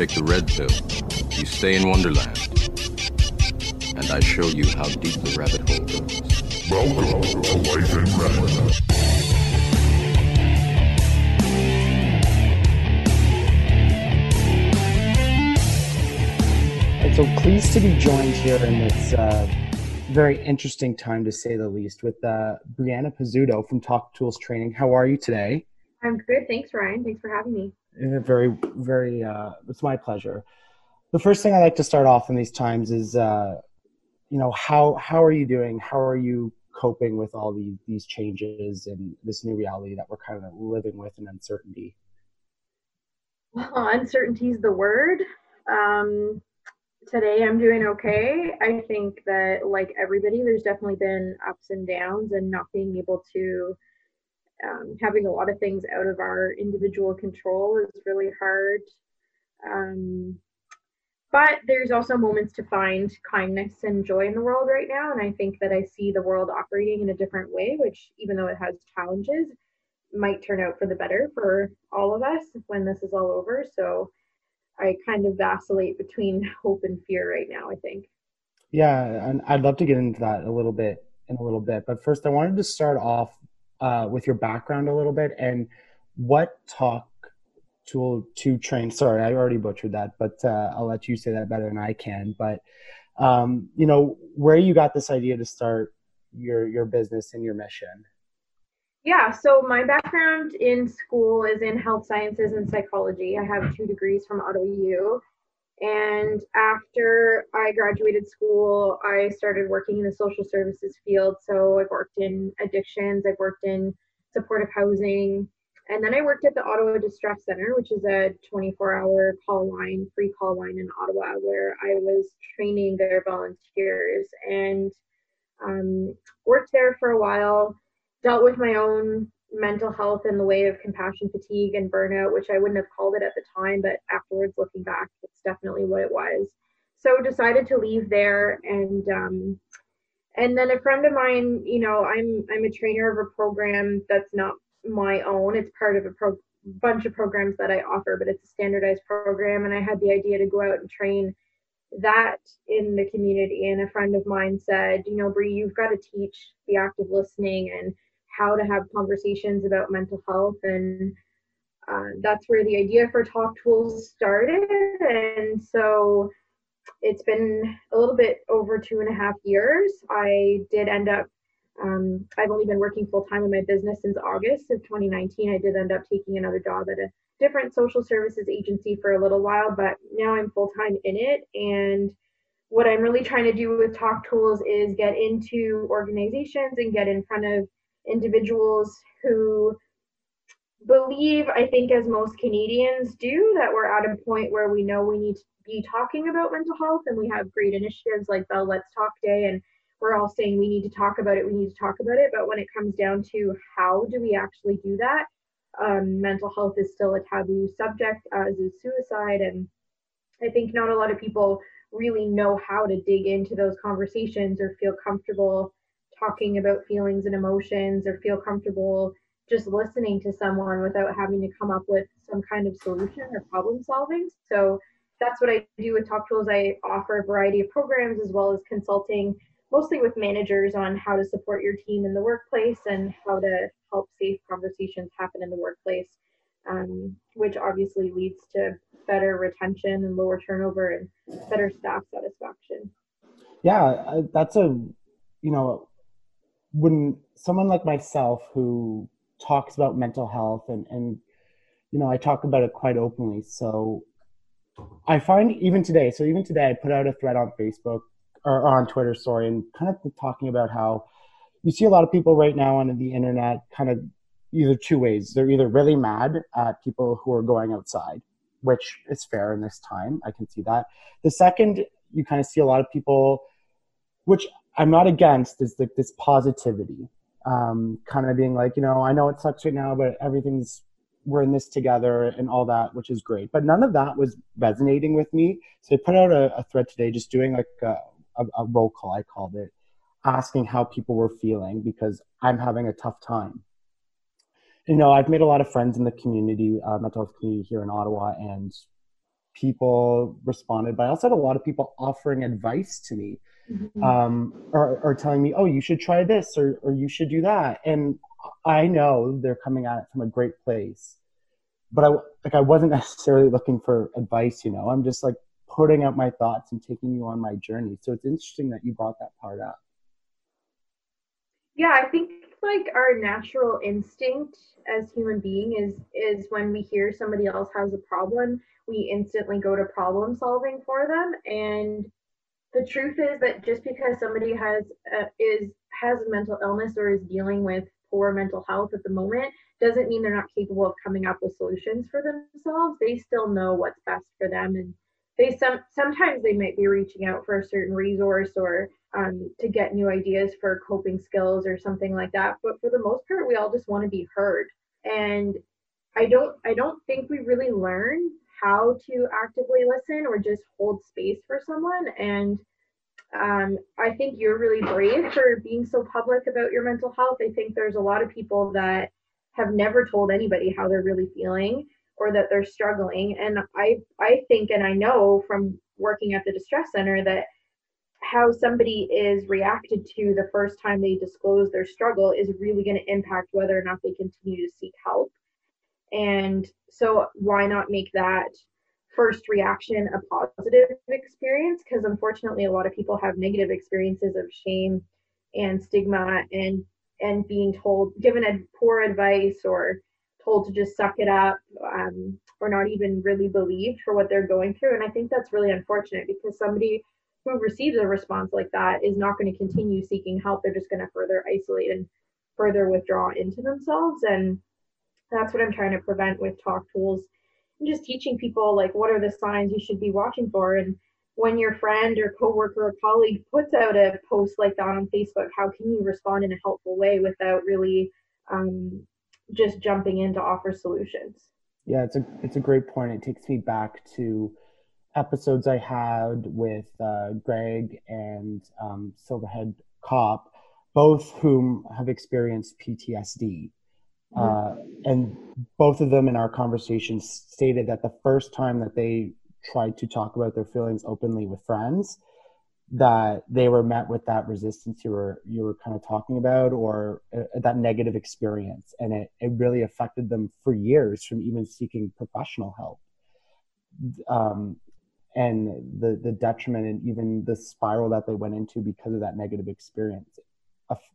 shake the red pill, you stay in Wonderland. And I show you how deep the rabbit hole goes. Welcome to Life in Red. So pleased to be joined here in this uh, very interesting time, to say the least, with uh, Brianna Pizzuto from Talk Tools Training. How are you today? I'm good. Thanks, Ryan. Thanks for having me. Very, very. Uh, it's my pleasure. The first thing I like to start off in these times is, uh, you know, how how are you doing? How are you coping with all these these changes and this new reality that we're kind of living with and uncertainty? Well, uncertainty is the word. Um, today I'm doing okay. I think that, like everybody, there's definitely been ups and downs, and not being able to um, having a lot of things out of our individual control is really hard. Um, but there's also moments to find kindness and joy in the world right now. And I think that I see the world operating in a different way, which, even though it has challenges, might turn out for the better for all of us when this is all over. So I kind of vacillate between hope and fear right now, I think. Yeah, and I'd love to get into that a little bit in a little bit. But first, I wanted to start off uh, with your background a little bit and what talk tool to train. Sorry, I already butchered that, but uh, I'll let you say that better than I can. But um, you know, where you got this idea to start your your business and your mission. Yeah, so my background in school is in health sciences and psychology. I have two degrees from Ottawa U. And after I graduated school, I started working in the social services field. So I've worked in addictions, I've worked in supportive housing, and then I worked at the Ottawa Distress Center, which is a 24 hour call line, free call line in Ottawa, where I was training their volunteers and um, worked there for a while dealt with my own mental health in the way of compassion fatigue and burnout, which I wouldn't have called it at the time, but afterwards looking back, it's definitely what it was. So decided to leave there and um, and then a friend of mine, you know, I'm I'm a trainer of a program that's not my own. It's part of a pro- bunch of programs that I offer, but it's a standardized program. And I had the idea to go out and train that in the community. And a friend of mine said, you know, Bree, you've got to teach the active listening and how to have conversations about mental health and uh, that's where the idea for talk tools started. And so it's been a little bit over two and a half years. I did end up um, i've only been working full-time in my business since august of 2019 i did end up taking another job at a different social services agency for a little while but now i'm full-time in it. And what i'm really trying to do with talk tools is get into organizations and get in front of individuals who believe, I think, as most Canadians do, that we're at a point where we know we need to be talking about mental health and we have great initiatives like Bell Let's Talk Day and we're all saying we need to talk about it, we need to talk about it. But when it comes down to how do we actually do that, um, mental health is still a taboo subject, as is suicide. And I think not a lot of people really know how to dig into those conversations or feel comfortable talking about feelings and emotions or feel comfortable just listening to someone without having to come up with some kind of solution or problem solving. So that's what I do with Talk Tools. I offer a variety of programs as well as consulting, mostly with managers on how to support your team in the workplace and how to help safe conversations happen in the workplace, um, which obviously leads to better retention and lower turnover and better staff satisfaction. Yeah, that's a you know when someone like myself who talks about mental health and and you know I talk about it quite openly. So I find even today, so even today I put out a thread on Facebook or on Twitter, sorry, and kind of talking about how you see a lot of people right now on the internet kind of either two ways. They're either really mad at people who are going outside, which is fair in this time. I can see that. The second, you kind of see a lot of people, which I'm not against, is this positivity um, kind of being like, you know, I know it sucks right now, but everything's we're in this together and all that, which is great. But none of that was resonating with me. So I put out a, a thread today, just doing like a, a, a roll call, I called it, asking how people were feeling because I'm having a tough time. You know, I've made a lot of friends in the community, uh, mental health community here in Ottawa, and people responded, but I also had a lot of people offering advice to me, Mhm. um, or, or telling me, "Oh, you should try this, or or you should do that." And I know they're coming at it from a great place, but I like I wasn't necessarily looking for advice. You know, I'm just like putting out my thoughts and taking you on my journey. So it's interesting that you brought that part up. yeah i think like our natural instinct as human being is is when we hear somebody else has a problem we instantly go to problem solving for them and the truth is that just because somebody has uh, is has a mental illness or is dealing with poor mental health at the moment doesn't mean they're not capable of coming up with solutions for themselves. They still know what's best for them and they some sometimes they might be reaching out for a certain resource or um, to get new ideas for coping skills or something like that but for the most part we all just want to be heard. And i don't i don't think we really learn how to actively listen or just hold space for someone. And um, i think you're really brave for being so public about your mental health. I think there's a lot of people that have never told anybody how they're really feeling or that they're struggling. And i i think and i know from working at the distress center that how somebody is reacted to the first time they disclose their struggle is really going to impact whether or not they continue to seek help. And so, why not make that first reaction a positive experience? Because unfortunately, a lot of people have negative experiences of shame and stigma and and being told, given a poor advice or told to just suck it up um, or not even really believed for what they're going through. And I think that's really unfortunate because somebody who receives a response like that is not going to continue seeking help. They're just going to further isolate and further withdraw into themselves. And that's what I'm trying to prevent with talk tools and just teaching people like what are the signs you should be watching for. And when your friend or coworker or colleague puts out a post like that on Facebook, how can you respond in a helpful way without really um, just jumping in to offer solutions? Yeah, it's a it's a great point. It takes me back to episodes I had with uh, Greg and um, Silverhead Cop, both whom have experienced PTSD. Uh, and both of them in our conversations stated that the first time that they tried to talk about their feelings openly with friends, that they were met with that resistance you were you were kind of talking about, or uh, that negative experience, and it it really affected them for years from even seeking professional help. Um, and the the detriment and even the spiral that they went into because of that negative experience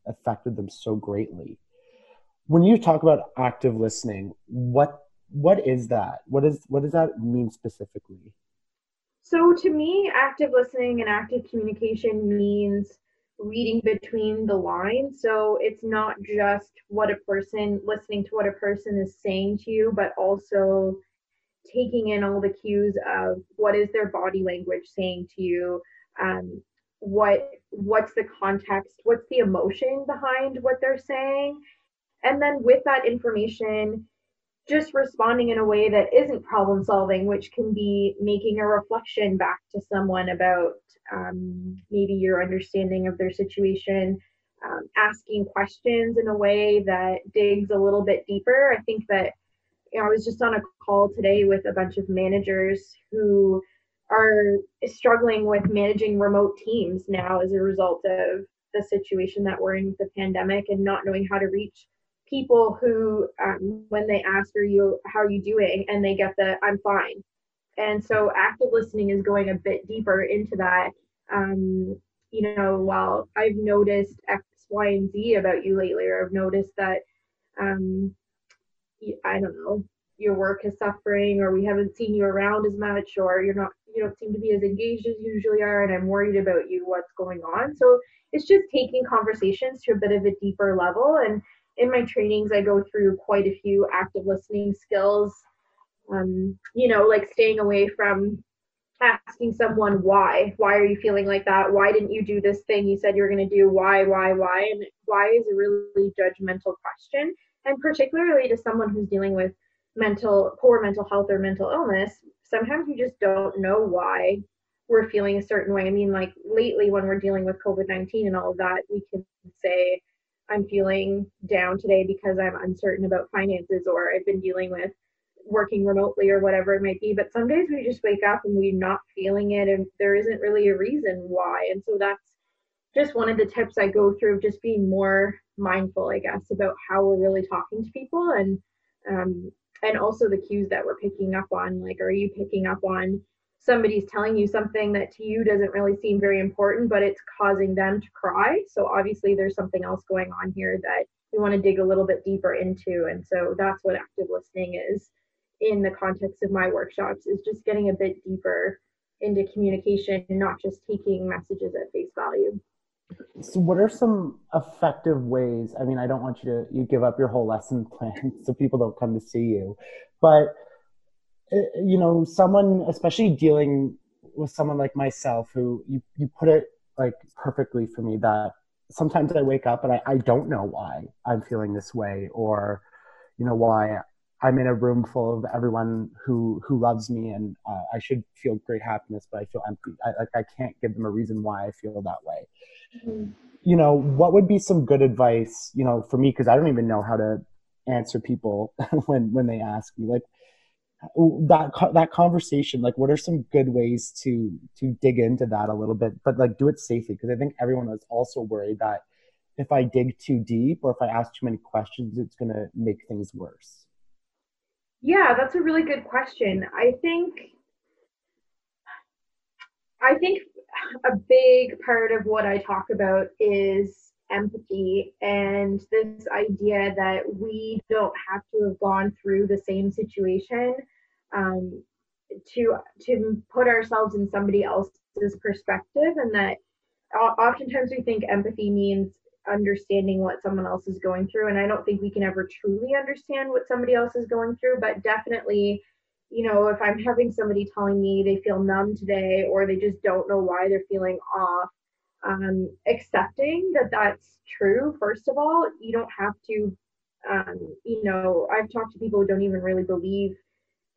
affected them so greatly when you talk about active listening what what is that? What is what does that mean specifically? So to me active listening and active communication means reading between the lines. So it's not just what a person listening to what a person is saying to you but also taking in all the cues of what is their body language saying to you um, what what's the context what's the emotion behind what they're saying and then with that information just responding in a way that isn't problem solving which can be making a reflection back to someone about um, maybe your understanding of their situation um, asking questions in a way that digs a little bit deeper. I think that you know, I was just on a call today with a bunch of managers who are struggling with managing remote teams now as a result of the situation that we're in with the pandemic and not knowing how to reach people who um, when they ask are you how are you doing? and they get the i'm fine. And so active listening is going a bit deeper into that. Um, you know well, i've noticed x y and z about you lately or i've noticed that um, I don't know, your work is suffering or we haven't seen you around as much or you're not you don't seem to be as engaged as you usually are and I'm worried about you what's going on. So it's just taking conversations to a bit of a deeper level and in my trainings I go through quite a few active listening skills. Um, you know, like staying away from asking someone why. Why are you feeling like that? Why didn't you do this thing you said you were going to do? Why why why? And why is a really judgmental question. And particularly to someone who's dealing with mental poor mental health or mental illness sometimes we just don't know why we're feeling a certain way. I mean like lately when we're dealing with covid-19 and all of that we can say i'm feeling down today because i'm uncertain about finances or i've been dealing with working remotely or whatever it might be. But some days we just wake up and we're not feeling it, and there isn't really a reason why. And so that's just one of the tips I go through just being more mindful, I guess, about how we're really talking to people and um, and also the cues that we're picking up on. Like, are you picking up on somebody's telling you something that to you doesn't really seem very important, but it's causing them to cry? So obviously, there's something else going on here that we want to dig a little bit deeper into. And so that's what active listening is in the context of my workshops is just getting a bit deeper into communication, and not just taking messages at face value. So, what are some effective ways? I mean, I don't want you to you give up your whole lesson plan so people don't come to see you, but you know, someone, especially dealing with someone like myself, who you you put it like perfectly for me that sometimes I wake up and I, I don't know why I'm feeling this way, or you know why I'm in a room full of everyone who who loves me and uh, I should feel great happiness, but I feel empty. I, like I can't give them a reason why I feel that way. Mm-hmm. You know, what would be some good advice? You know, for me because I don't even know how to answer people when when they ask me like that that conversation like what are some good ways to to dig into that a little bit but like do it safely because i think everyone is also worried that if i dig too deep or if i ask too many questions it's going to make things worse yeah, that's a really good question. I think I think a big part of what I talk about is empathy and this idea that we don't have to have gone through the same situation um, to to put ourselves in somebody else's perspective and that oftentimes we think empathy means understanding what someone else is going through and i don't think we can ever truly understand what somebody else is going through but definitely you know if i'm having somebody telling me they feel numb today or they just don't know why they're feeling off um, accepting that that's true first of all you don't have to um, you know i've talked to people who don't even really believe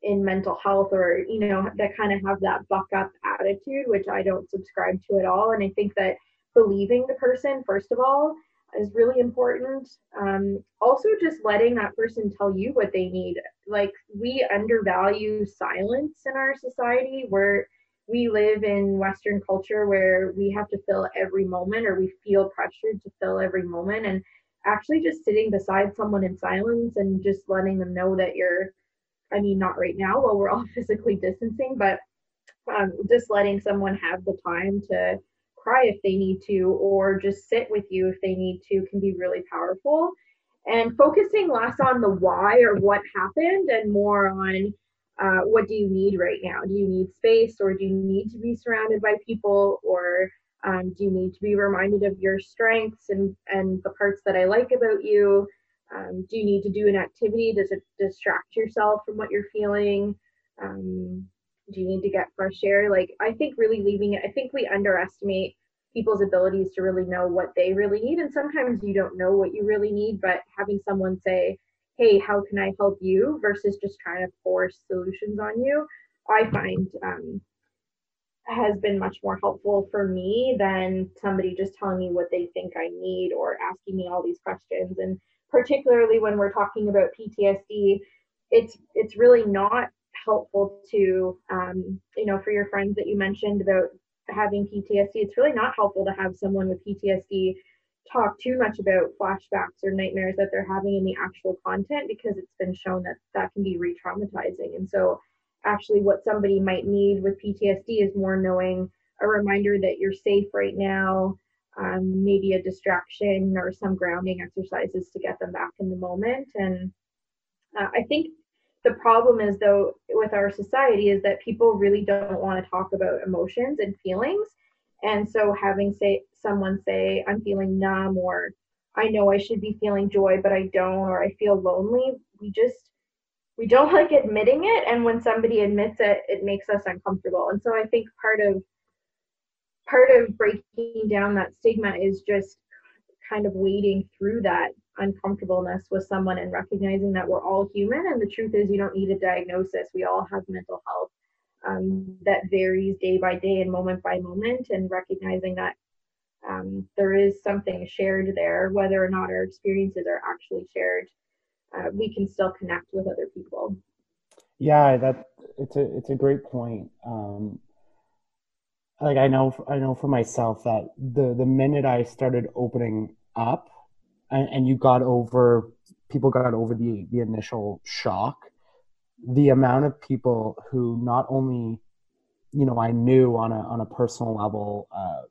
in mental health or you know that kind of have that buck up attitude which i don't subscribe to at all. And i think that believing the person first of all is really important. Um, also just letting that person tell you what they need. Like we undervalue silence in our society. Where we live in western culture where we have to fill every moment or we feel pressured to fill every moment. And actually just sitting beside someone in silence and just letting them know that you're i mean not right now while we're all physically distancing but um, just letting someone have the time to cry if they need to or just sit with you if they need to can be really powerful. And focusing less on the why or what happened and more on uh, what do you need right now? Do you need space or do you need to be surrounded by people or um, do you need to be reminded of your strengths and and the parts that i like about you um, do you need to do an activity? Does it distract yourself from what you're feeling? Um, do you need to get fresh air? Like i think really leaving it i think we underestimate people's abilities to really know what they really need and sometimes you don't know what you really need but having someone say hey how can i help you? versus just trying to force solutions on you i find um, has been much more helpful for me than somebody just telling me what they think i need or asking me all these questions and particularly when we're talking about ptsd it's it's really not helpful to um, you know for your friends that you mentioned about having PTSD it's really not helpful to have someone with PTSD talk too much about flashbacks or nightmares that they're having in the actual content because it's been shown that that can be re-traumatizing. And so actually what somebody might need with PTSD is more knowing a reminder that you're safe right now um, maybe a distraction or some grounding exercises to get them back in the moment. And uh, I think the problem is though with our society is that people really don't want to talk about emotions and feelings. And so having say someone say i'm feeling numb or i know i should be feeling joy but i don't or i feel lonely we just we don't like admitting it. And when somebody admits it it makes us uncomfortable. And so i think part of part of breaking down that stigma is just kind of wading through that uncomfortableness with someone and recognizing that we're all human. And the truth is, you don't need a diagnosis. We all have mental health um, that varies day by day and moment by moment, and recognizing that um, there is something shared there, whether or not our experiences are actually shared. Uh, we can still connect with other people. Yeah, that it's a it's a great point. Um, like I know I know for myself that the the minute I started opening up, and, and you got over people got over the the initial shock, the amount of people who not only you know I knew on a on a personal level, uh,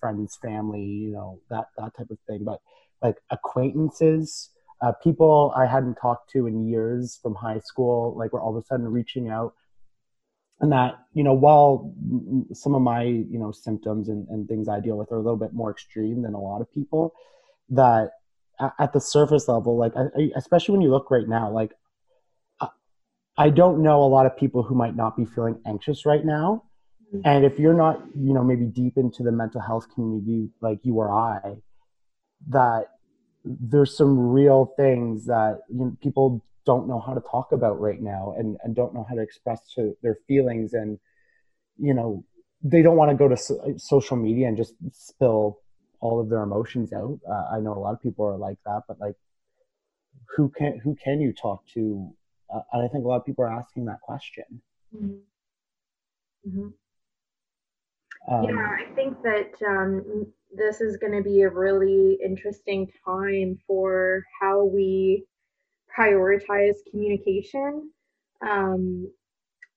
friends, family, you know that that type of thing, but like acquaintances uh, people I hadn't talked to in years from high school, like were all of a sudden reaching out. And that, you know, while some of my, you know, symptoms and, and things I deal with are a little bit more extreme than a lot of people, that at the surface level, like, I, especially when you look right now, like, I don't know a lot of people who might not be feeling anxious right now. Mm-hmm. And if you're not, you know, maybe deep into the mental health community like you or I, that there's some real things that you know, people don't know how to talk about right now and, and don't know how to express to their feelings and you know they don't want to go to so- social media and just spill all of their emotions out uh, i know a lot of people are like that but like who can who can you talk to uh, and i think a lot of people are asking that question mm-hmm. Mm-hmm. Um, yeah i think that um, this is going to be a really interesting time for how we prioritize communication. Um,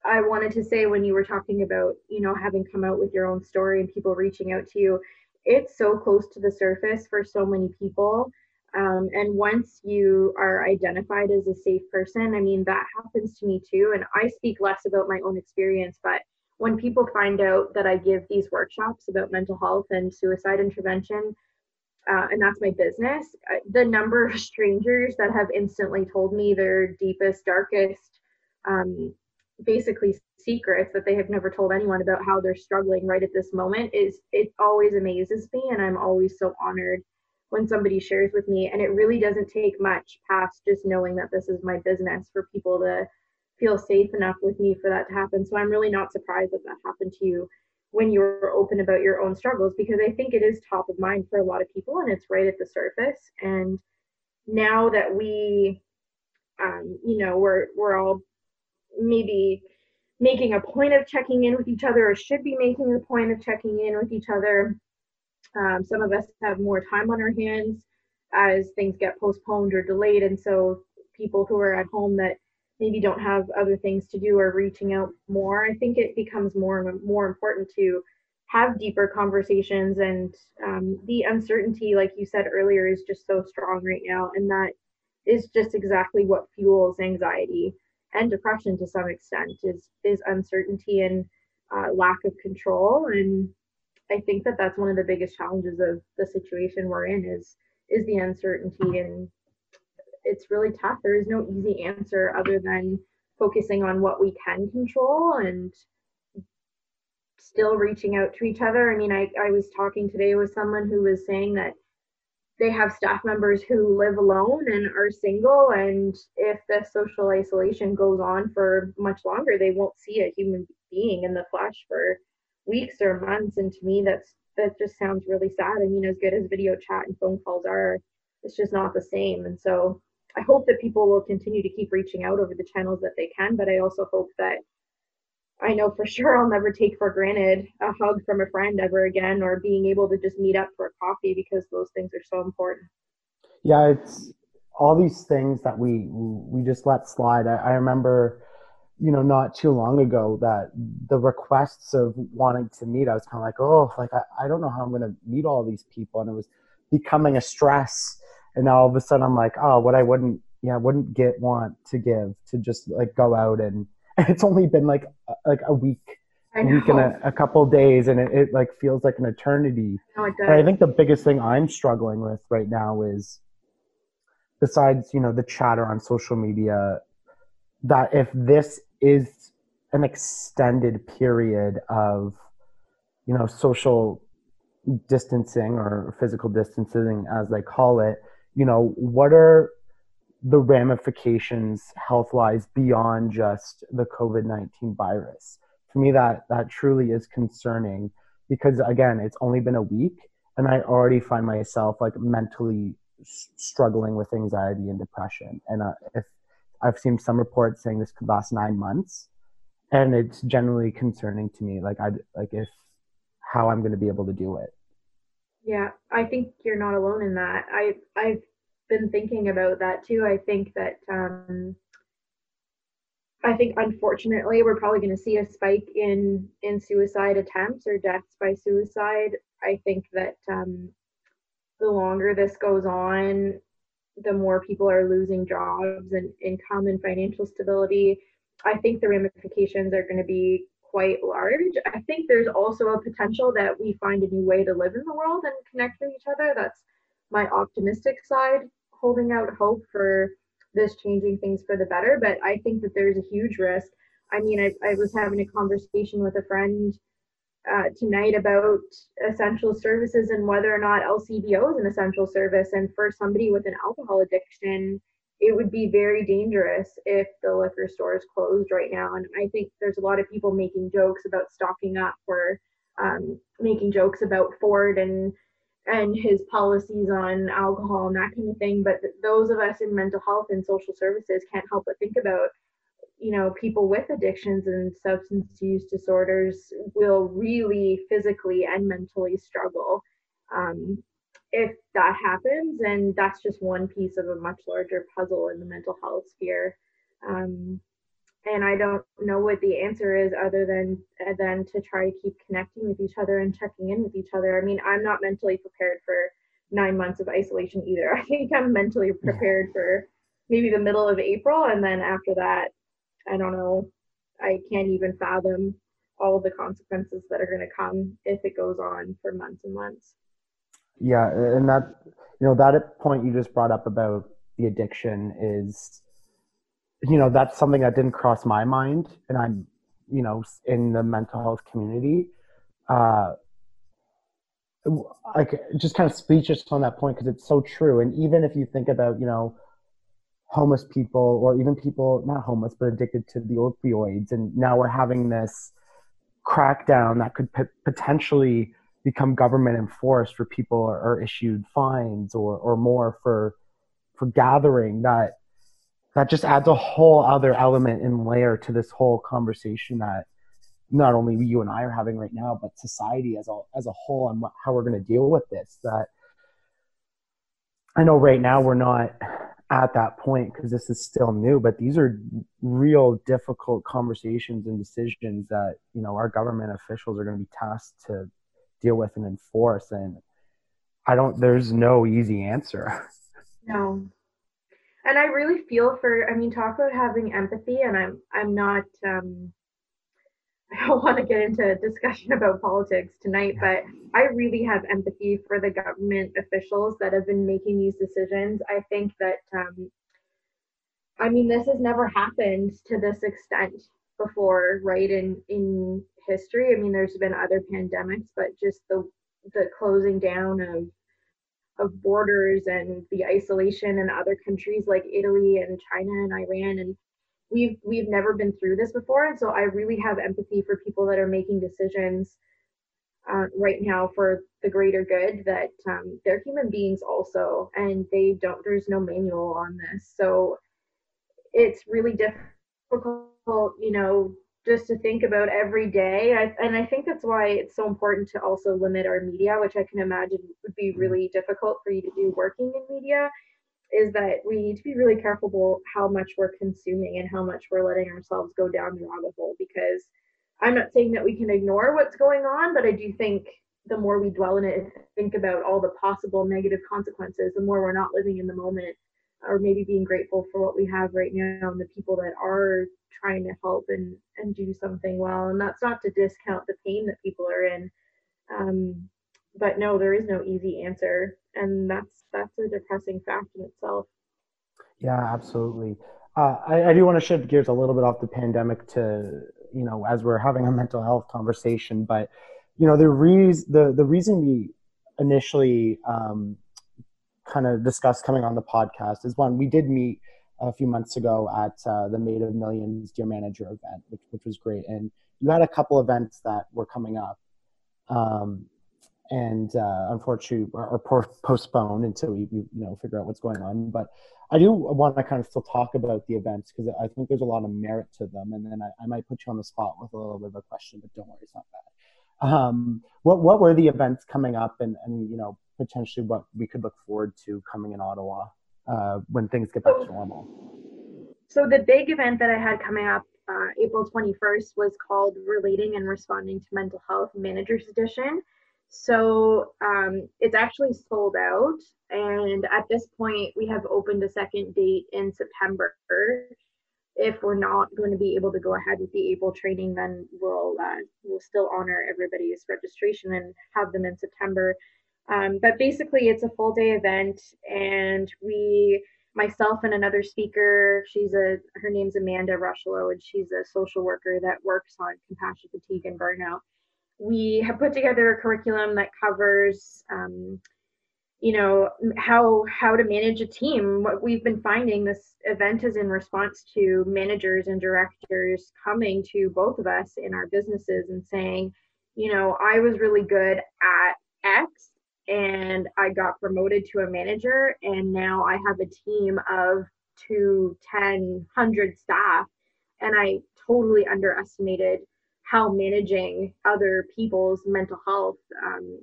I wanted to say when you were talking about, you know, having come out with your own story and people reaching out to you, it's so close to the surface for so many people. Um, and once you are identified as a safe person, I mean, that happens to me too. And I speak less about my own experience, but when people find out that I give these workshops about mental health and suicide intervention, uh, and that's my business, the number of strangers that have instantly told me their deepest, darkest, um, basically secrets that they have never told anyone about how they're struggling right at this moment is it always amazes me and i'm always so honored when somebody shares with me and it really doesn't take much past just knowing that this is my business for people to feel safe enough with me for that to happen. So I'm really not surprised that that happened to you when you're open about your own struggles because I think it is top of mind for a lot of people and it's right at the surface. And now that we, um, you know, we're we're all maybe making a point of checking in with each other or should be making a point of checking in with each other. Um, some of us have more time on our hands as things get postponed or delayed, and so people who are at home that maybe don't have other things to do or reaching out more i think it becomes more and more important to have deeper conversations and um, the uncertainty like you said earlier is just so strong right now and that is just exactly what fuels anxiety and depression to some extent is is uncertainty and uh, lack of control and i think that that's one of the biggest challenges of the situation we're in is is the uncertainty and it's really tough. There is no easy answer other than focusing on what we can control and still reaching out to each other. I mean, I, I was talking today with someone who was saying that they have staff members who live alone and are single and if the social isolation goes on for much longer they won't see a human being in the flesh for weeks or months and to me that's that just sounds really sad i mean as good as video chat and phone calls are it's just not the same and so I hope that people will continue to keep reaching out over the channels that they can, but I also hope that I know for sure I'll never take for granted a hug from a friend ever again or being able to just meet up for a coffee because those things are so important. Yeah, it's all these things that we we just let slide. I, I remember, you know, not too long ago that the requests of wanting to meet, I was kind of like, oh, like I, I don't know how I'm going to meet all these people, and it was becoming a stress and now all of a sudden I'm like, oh, what I wouldn't, yeah, wouldn't get want to give to just like go out and, and it's only been like like a week, a week and a, a couple days, and it, it, like feels like an eternity. No, it does. I think the biggest thing I'm struggling with right now is, besides you know the chatter on social media, that if this is an extended period of, you know, social distancing or physical distancing as they call it you know, what are the ramifications health wise beyond just the COVID 19 virus? For me, that, that truly is concerning because, again, it's only been a week and I already find myself like mentally struggling with anxiety and depression. And uh, if I've seen some reports saying this could last nine months, and it's generally concerning to me. Like I like if how I'm going to be able to do it. Yeah, I think you're not alone in that. I I've been thinking about that too. I think that um, I think unfortunately we're probably going to see a spike in in suicide attempts or deaths by suicide. I think that um, the longer this goes on, the more people are losing jobs and income and financial stability. I think the ramifications are going to be quite large. I think there's also a potential that we find a new way to live in the world and connect with each other. That's my optimistic side, holding out hope for this changing things for the better. But I think that there's a huge risk. I mean, I, I was having a conversation with a friend uh, tonight about essential services and whether or not LCBO is an essential service. And for somebody with an alcohol addiction, it would be very dangerous if the liquor store is closed right now. And I think there's a lot of people making jokes about stocking up or um, making jokes about Ford and and his policies on alcohol and that kind of thing. But th- those of us in mental health and social services can't help but think about, you know, people with addictions and substance use disorders will really physically and mentally struggle. Um, if that happens, and that's just one piece of a much larger puzzle in the mental health sphere. Um, and I don't know what the answer is other than uh, than to try to keep connecting with each other and checking in with each other. I mean, I'm not mentally prepared for nine months of isolation either. I think I'm mentally prepared for maybe the middle of April, and then after that, I don't know. I can't even fathom all the consequences that are going to come if it goes on for months and months. Yeah, and that you know that point you just brought up about the addiction is you know that's something that didn't cross my mind and i'm you know in the mental health community. Uh like just kind of speechless on that point because it's so true and even if you think about you know homeless people or even people not homeless but addicted to the opioids and now we're having this crackdown that could p- potentially become government enforced for people are, are issued fines or or more for for gathering that that just adds a whole other element and layer to this whole conversation that not only you and I are having right now, but society as a as a whole and how we're going to deal with this. That I know right now we're not at that point because this is still new, but these are real difficult conversations and decisions that you know our government officials are going to be tasked to deal with and enforce. And I don't. There's no easy answer. No, and I really feel for I mean talk about having empathy and I'm I'm not um I don't want to get into a discussion about politics tonight, but I really have empathy for the government officials that have been making these decisions. I think that um I mean this has never happened to this extent before, right? In in history. I mean there's been other pandemics, but just the the closing down of of borders and the isolation in other countries like Italy and China and Iran. And we've we've never been through this before. And so I really have empathy for people that are making decisions uh, right now for the greater good that um, they're human beings also and they don't there's no manual on this. So it's really difficult you know just to think about every day. I, and I think that's why it's so important to also limit our media, which I can imagine would be mm-hmm. really difficult for you to do working in media. Is that we need to be really careful about how much we're consuming and how much we're letting ourselves go down the rabbit hole. Because I'm not saying that we can ignore what's going on, but I do think the more we dwell in it and think about all the possible negative consequences, the more we're not living in the moment or maybe being grateful for what we have right now and the people that are trying to help and and do something well. And that's not to discount the pain that people are in. Um, but no there is no easy answer. And that's that's a depressing fact in itself. Yeah absolutely. Uh, I, I do want to shift gears a little bit off the pandemic to you know as we're having a mental health conversation but you know the reason the the reason we initially um, kind of discussed coming on the podcast is one we did meet a few months ago at uh, the Made of Millions Dear Manager event, which, which was great. And you had a couple events that were coming up. Um, and uh, unfortunately are, are postponed until we, you know figure out what's going on. But I do want to kind of still talk about the events because I think there's a lot of merit to them, and then I, I, might put you on the spot with a little bit of a question, but don't worry, it's not bad. Um, what what were the events coming up, and and you know potentially what we could look forward to coming in Ottawa uh, when things get back to normal? So the big event that I had coming up uh, April 21st was called Relating and Responding to Mental Health Managers Edition. So um, it's actually sold out. And at this point, we have opened a second date in September. If we're not going to be able to go ahead with the April training, then we'll uh, we'll still honor everybody's registration and have them in September. Um, but basically, it's a full day event, and we, myself and another speaker, she's a her name's Amanda Rushlow, and she's a social worker that works on compassion fatigue and burnout we have put together a curriculum that covers um, you know how how to manage a team. What we've been finding this event is in response to managers and directors coming to both of us in our businesses and saying you know i was really good at x and i got promoted to a manager and now i have a team of two ten hundred staff. And i totally underestimated how managing other people's mental health um,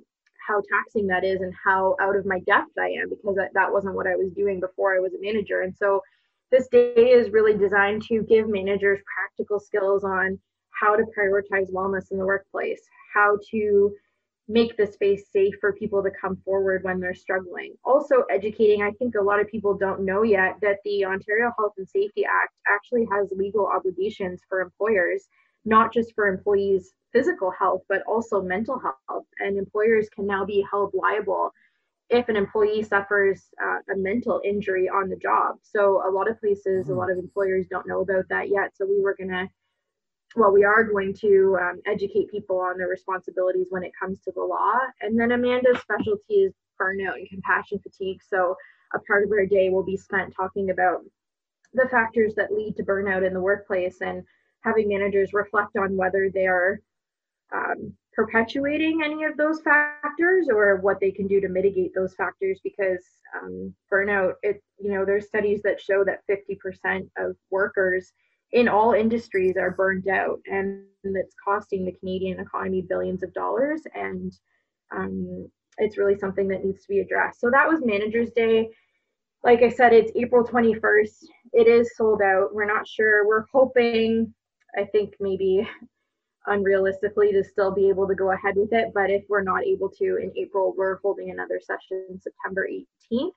how taxing that is and how out of my depth i am because that, that wasn't what i was doing before i was a manager and so this day is really designed to give managers practical skills on how to prioritize wellness in the workplace how to make the space safe for people to come forward when they're struggling. Also, educating, I think a lot of people don't know yet that the Ontario Health and Safety Act actually has legal obligations for employers not just for employees' physical health, but also mental health. And employers can now be held liable if an employee suffers uh, a mental injury on the job. So a lot of places, mm-hmm. a lot of employers don't know about that yet. So we were going to, well, we are going to um, educate people on their responsibilities when it comes to the law. And then Amanda's specialty is burnout and compassion fatigue. So a part of our day will be spent talking about the factors that lead to burnout in the workplace and having managers reflect on whether they are um, perpetuating any of those factors or what they can do to mitigate those factors because um, burnout it you know there's studies that show that 50% of workers in all industries are burned out and it's costing the canadian economy billions of dollars and um, it's really something that needs to be addressed. So that was managers day. Like i said it's april 21st it is sold out. We're not sure. We're hoping I think maybe unrealistically to still be able to go ahead with it. But if we're not able to in April, we're holding another session September 18th.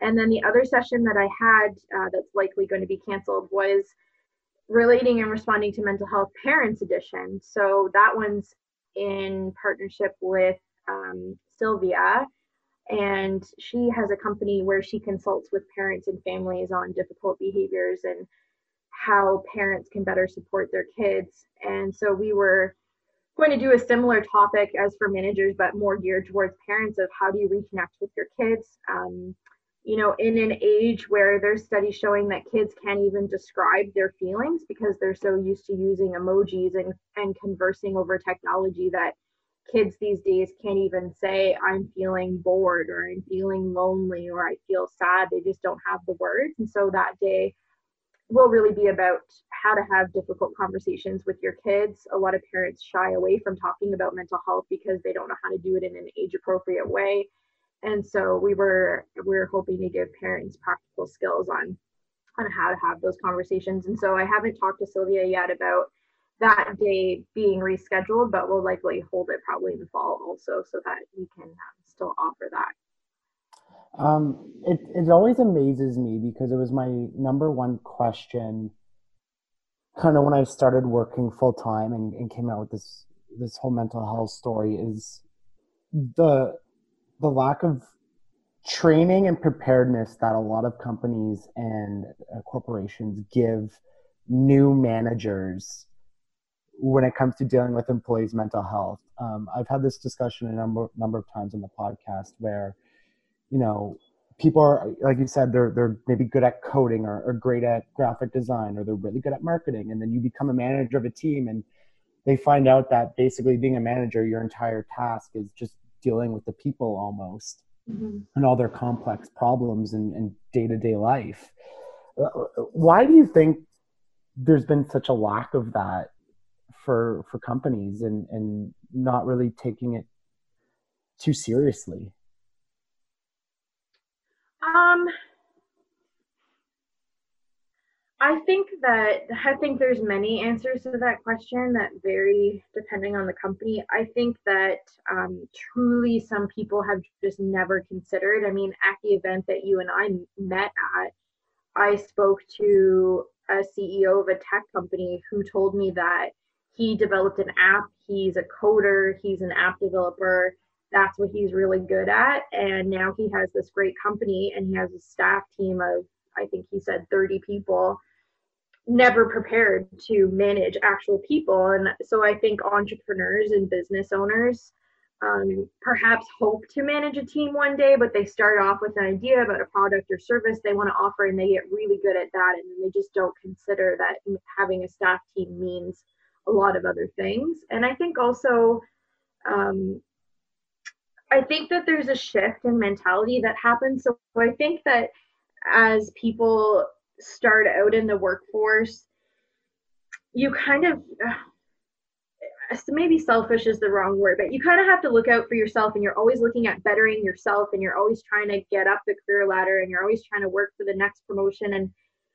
And then the other session that I had uh, that's likely going to be canceled was relating and responding to mental health parents edition. So that one's in partnership with um, Sylvia. And she has a company where she consults with parents and families on difficult behaviors and how parents can better support their kids. And so we were going to do a similar topic as for managers, but more geared towards parents of how do you reconnect with your kids. Um, you know, in an age where there's studies showing that kids can't even describe their feelings because they're so used to using emojis and, and conversing over technology that kids these days can't even say, I'm feeling bored or I'm feeling lonely or I feel sad. They just don't have the words. And so that day, will really be about how to have difficult conversations with your kids. A lot of parents shy away from talking about mental health because they don't know how to do it in an age appropriate way. And so we were we are hoping to give parents practical skills on on how to have those conversations. And so I haven't talked to Sylvia yet about that day being rescheduled, but we'll likely hold it probably in the fall also so that we can um, still offer that. Um, it it always amazes me because it was my number one question. Kind of when I started working full time and, and came out with this this whole mental health story is the the lack of training and preparedness that a lot of companies and uh, corporations give new managers when it comes to dealing with employees' mental health. Um, I've had this discussion a number number of times on the podcast where you know, people are like you said, they're they're maybe good at coding or, or great at graphic design or they're really good at marketing, and then you become a manager of a team and they find out that basically being a manager, your entire task is just dealing with the people almost Mm-hmm. and all their complex problems in, in day-to-day life. Uh, why do you think there's been such a lack of that for for companies and and not really taking it too seriously Um, I think that I think there's many answers to that question that vary depending on the company. I think that um, truly some people have just never considered. I mean, at the event that you and I met at, I spoke to a CEO of a tech company who told me that he developed an app. He's a coder. He's an app developer. That's what he's really good at. And now he has this great company and he has a staff team of, I think he said 30 people, never prepared to manage actual people. And so I think entrepreneurs and business owners um, perhaps hope to manage a team one day, but they start off with an idea about a product or service they want to offer and they get really good at that. And they just don't consider that having a staff team means a lot of other things. And I think also, um, I think that there's a shift in mentality that happens. So I think that as people start out in the workforce, you kind of uh, maybe selfish is the wrong word, but you kind of have to look out for yourself and you're always looking at bettering yourself and you're always trying to get up the career ladder and you're always trying to work for the next promotion. And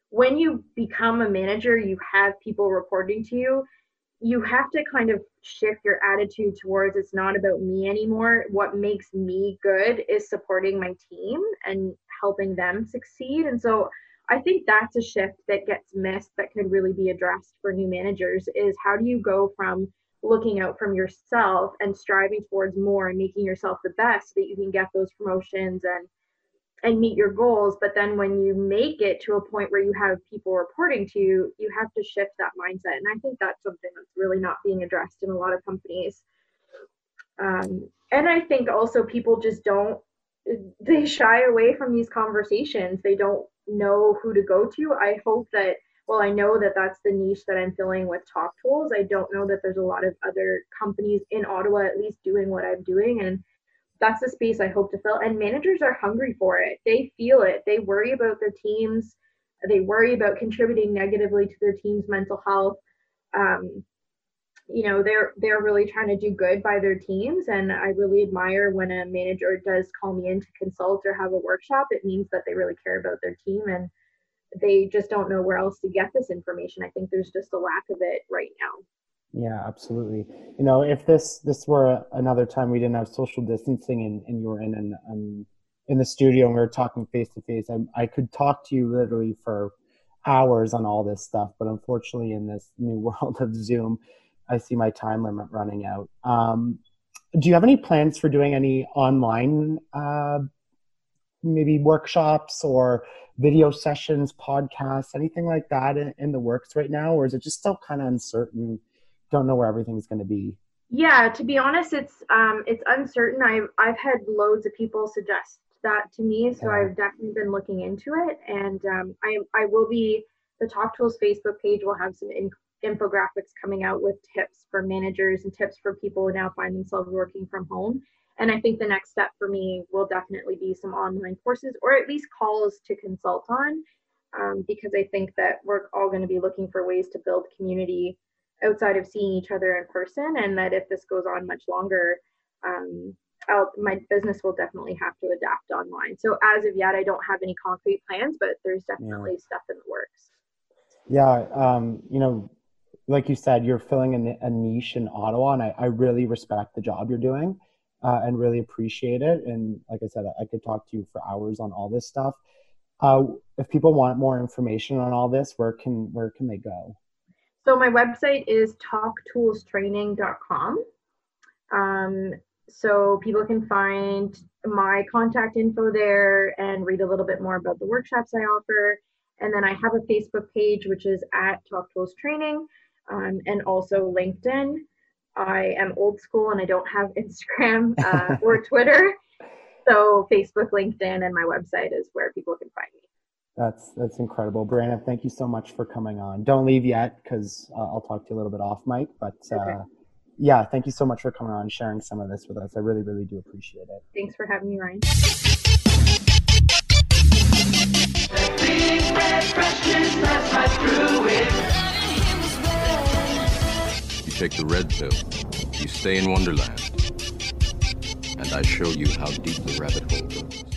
when you become a manager, you have people reporting to you. You have to kind of shift your attitude towards it's not about me anymore. What makes me good is supporting my team and helping them succeed. And so I think that's a shift that gets missed that could really be addressed for new managers is how do you go from looking out from yourself and striving towards more and making yourself the best so that you can get those promotions and and meet your goals but then when you make it to a point where you have people reporting to you you have to shift that mindset. And i think that's something that's really not being addressed in a lot of companies. Um, and i think also people just don't they shy away from these conversations. They don't know who to go to. I hope that well i know that that's the niche that i'm filling with talk tools. I don't know that there's a lot of other companies in ottawa at least doing what i'm doing. And that's the space i hope to fill. And managers are hungry for it. They feel it. They worry about their teams. They worry about contributing negatively to their team's mental health. Um, you know they're they're really trying to do good by their teams. And i really admire when a manager does call me in to consult or have a workshop. It means that they really care about their team and they just don't know where else to get this information. I think there's just a lack of it right now yeah absolutely you know if this this were another time we didn't have social distancing and, and you were in an um, in the studio and we were talking face to face i could talk to you literally for hours on all this stuff but unfortunately in this new world of zoom I see my time limit running out. Um, do you have any plans for doing any online, uh, maybe workshops or video sessions, podcasts, anything like that in, in the works right now, or is it just still kind of uncertain? Don't know where everything's going to be. Yeah, to be honest, it's um, it's uncertain. I've I've had loads of people suggest that to me, so yeah. I've definitely been looking into it, and um, I I will be the Talk Tools Facebook page will have some in, infographics coming out with tips for managers and tips for people who now find themselves working from home. And I think the next step for me will definitely be some online courses or at least calls to consult on, um, because I think that we're all going to be looking for ways to build community outside of seeing each other in person. And that if this goes on much longer, um, I'll, my business will definitely have to adapt online. So as of yet, I don't have any concrete plans, but there's definitely yeah. stuff in the works. Yeah, um, you know, like you said, you're filling a, a niche in Ottawa, and I, I, really respect the job you're doing uh, and really appreciate it. And like I said, I, I could talk to you for hours on all this stuff. Uh, if people want more information on all this, where can where can they go? So my website is talktoolstraining.com. Um, so people can find my contact info there and read a little bit more about the workshops I offer. And then I have a Facebook page, which is at Talk Tools Training um, and also LinkedIn. I am old school and I don't have Instagram uh, or Twitter. So Facebook, LinkedIn, and my website is where people can find me. That's that's incredible, Brianna. Thank you so much for coming on. Don't leave yet because uh, I'll talk to you a little bit off mic. But uh, yeah, thank you so much for coming on sharing some of this with us. I really, really do appreciate it. Thanks for having me, Ryan. You take the red pill, you stay in Wonderland, and I show you how deep the rabbit hole goes.